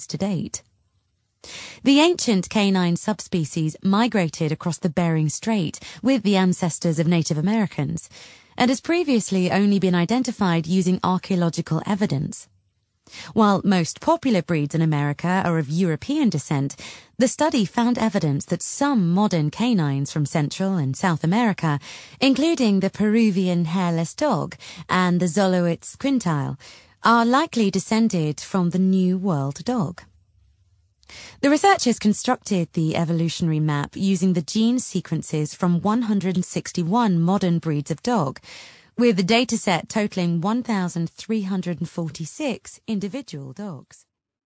canines to date. The ancient canine subspecies migrated across the Bering Strait with the ancestors of Native Americans and has previously only been identified using archaeological evidence. While most popular breeds in America are of European descent, the study found evidence that some modern canines from Central and South America, including the Peruvian hairless dog and the Xoloitzcuintli, are likely descended from the New World dog. The researchers constructed the evolutionary map using the gene sequences from 161 modern breeds of dog, with a dataset totaling 1,346 individual dogs.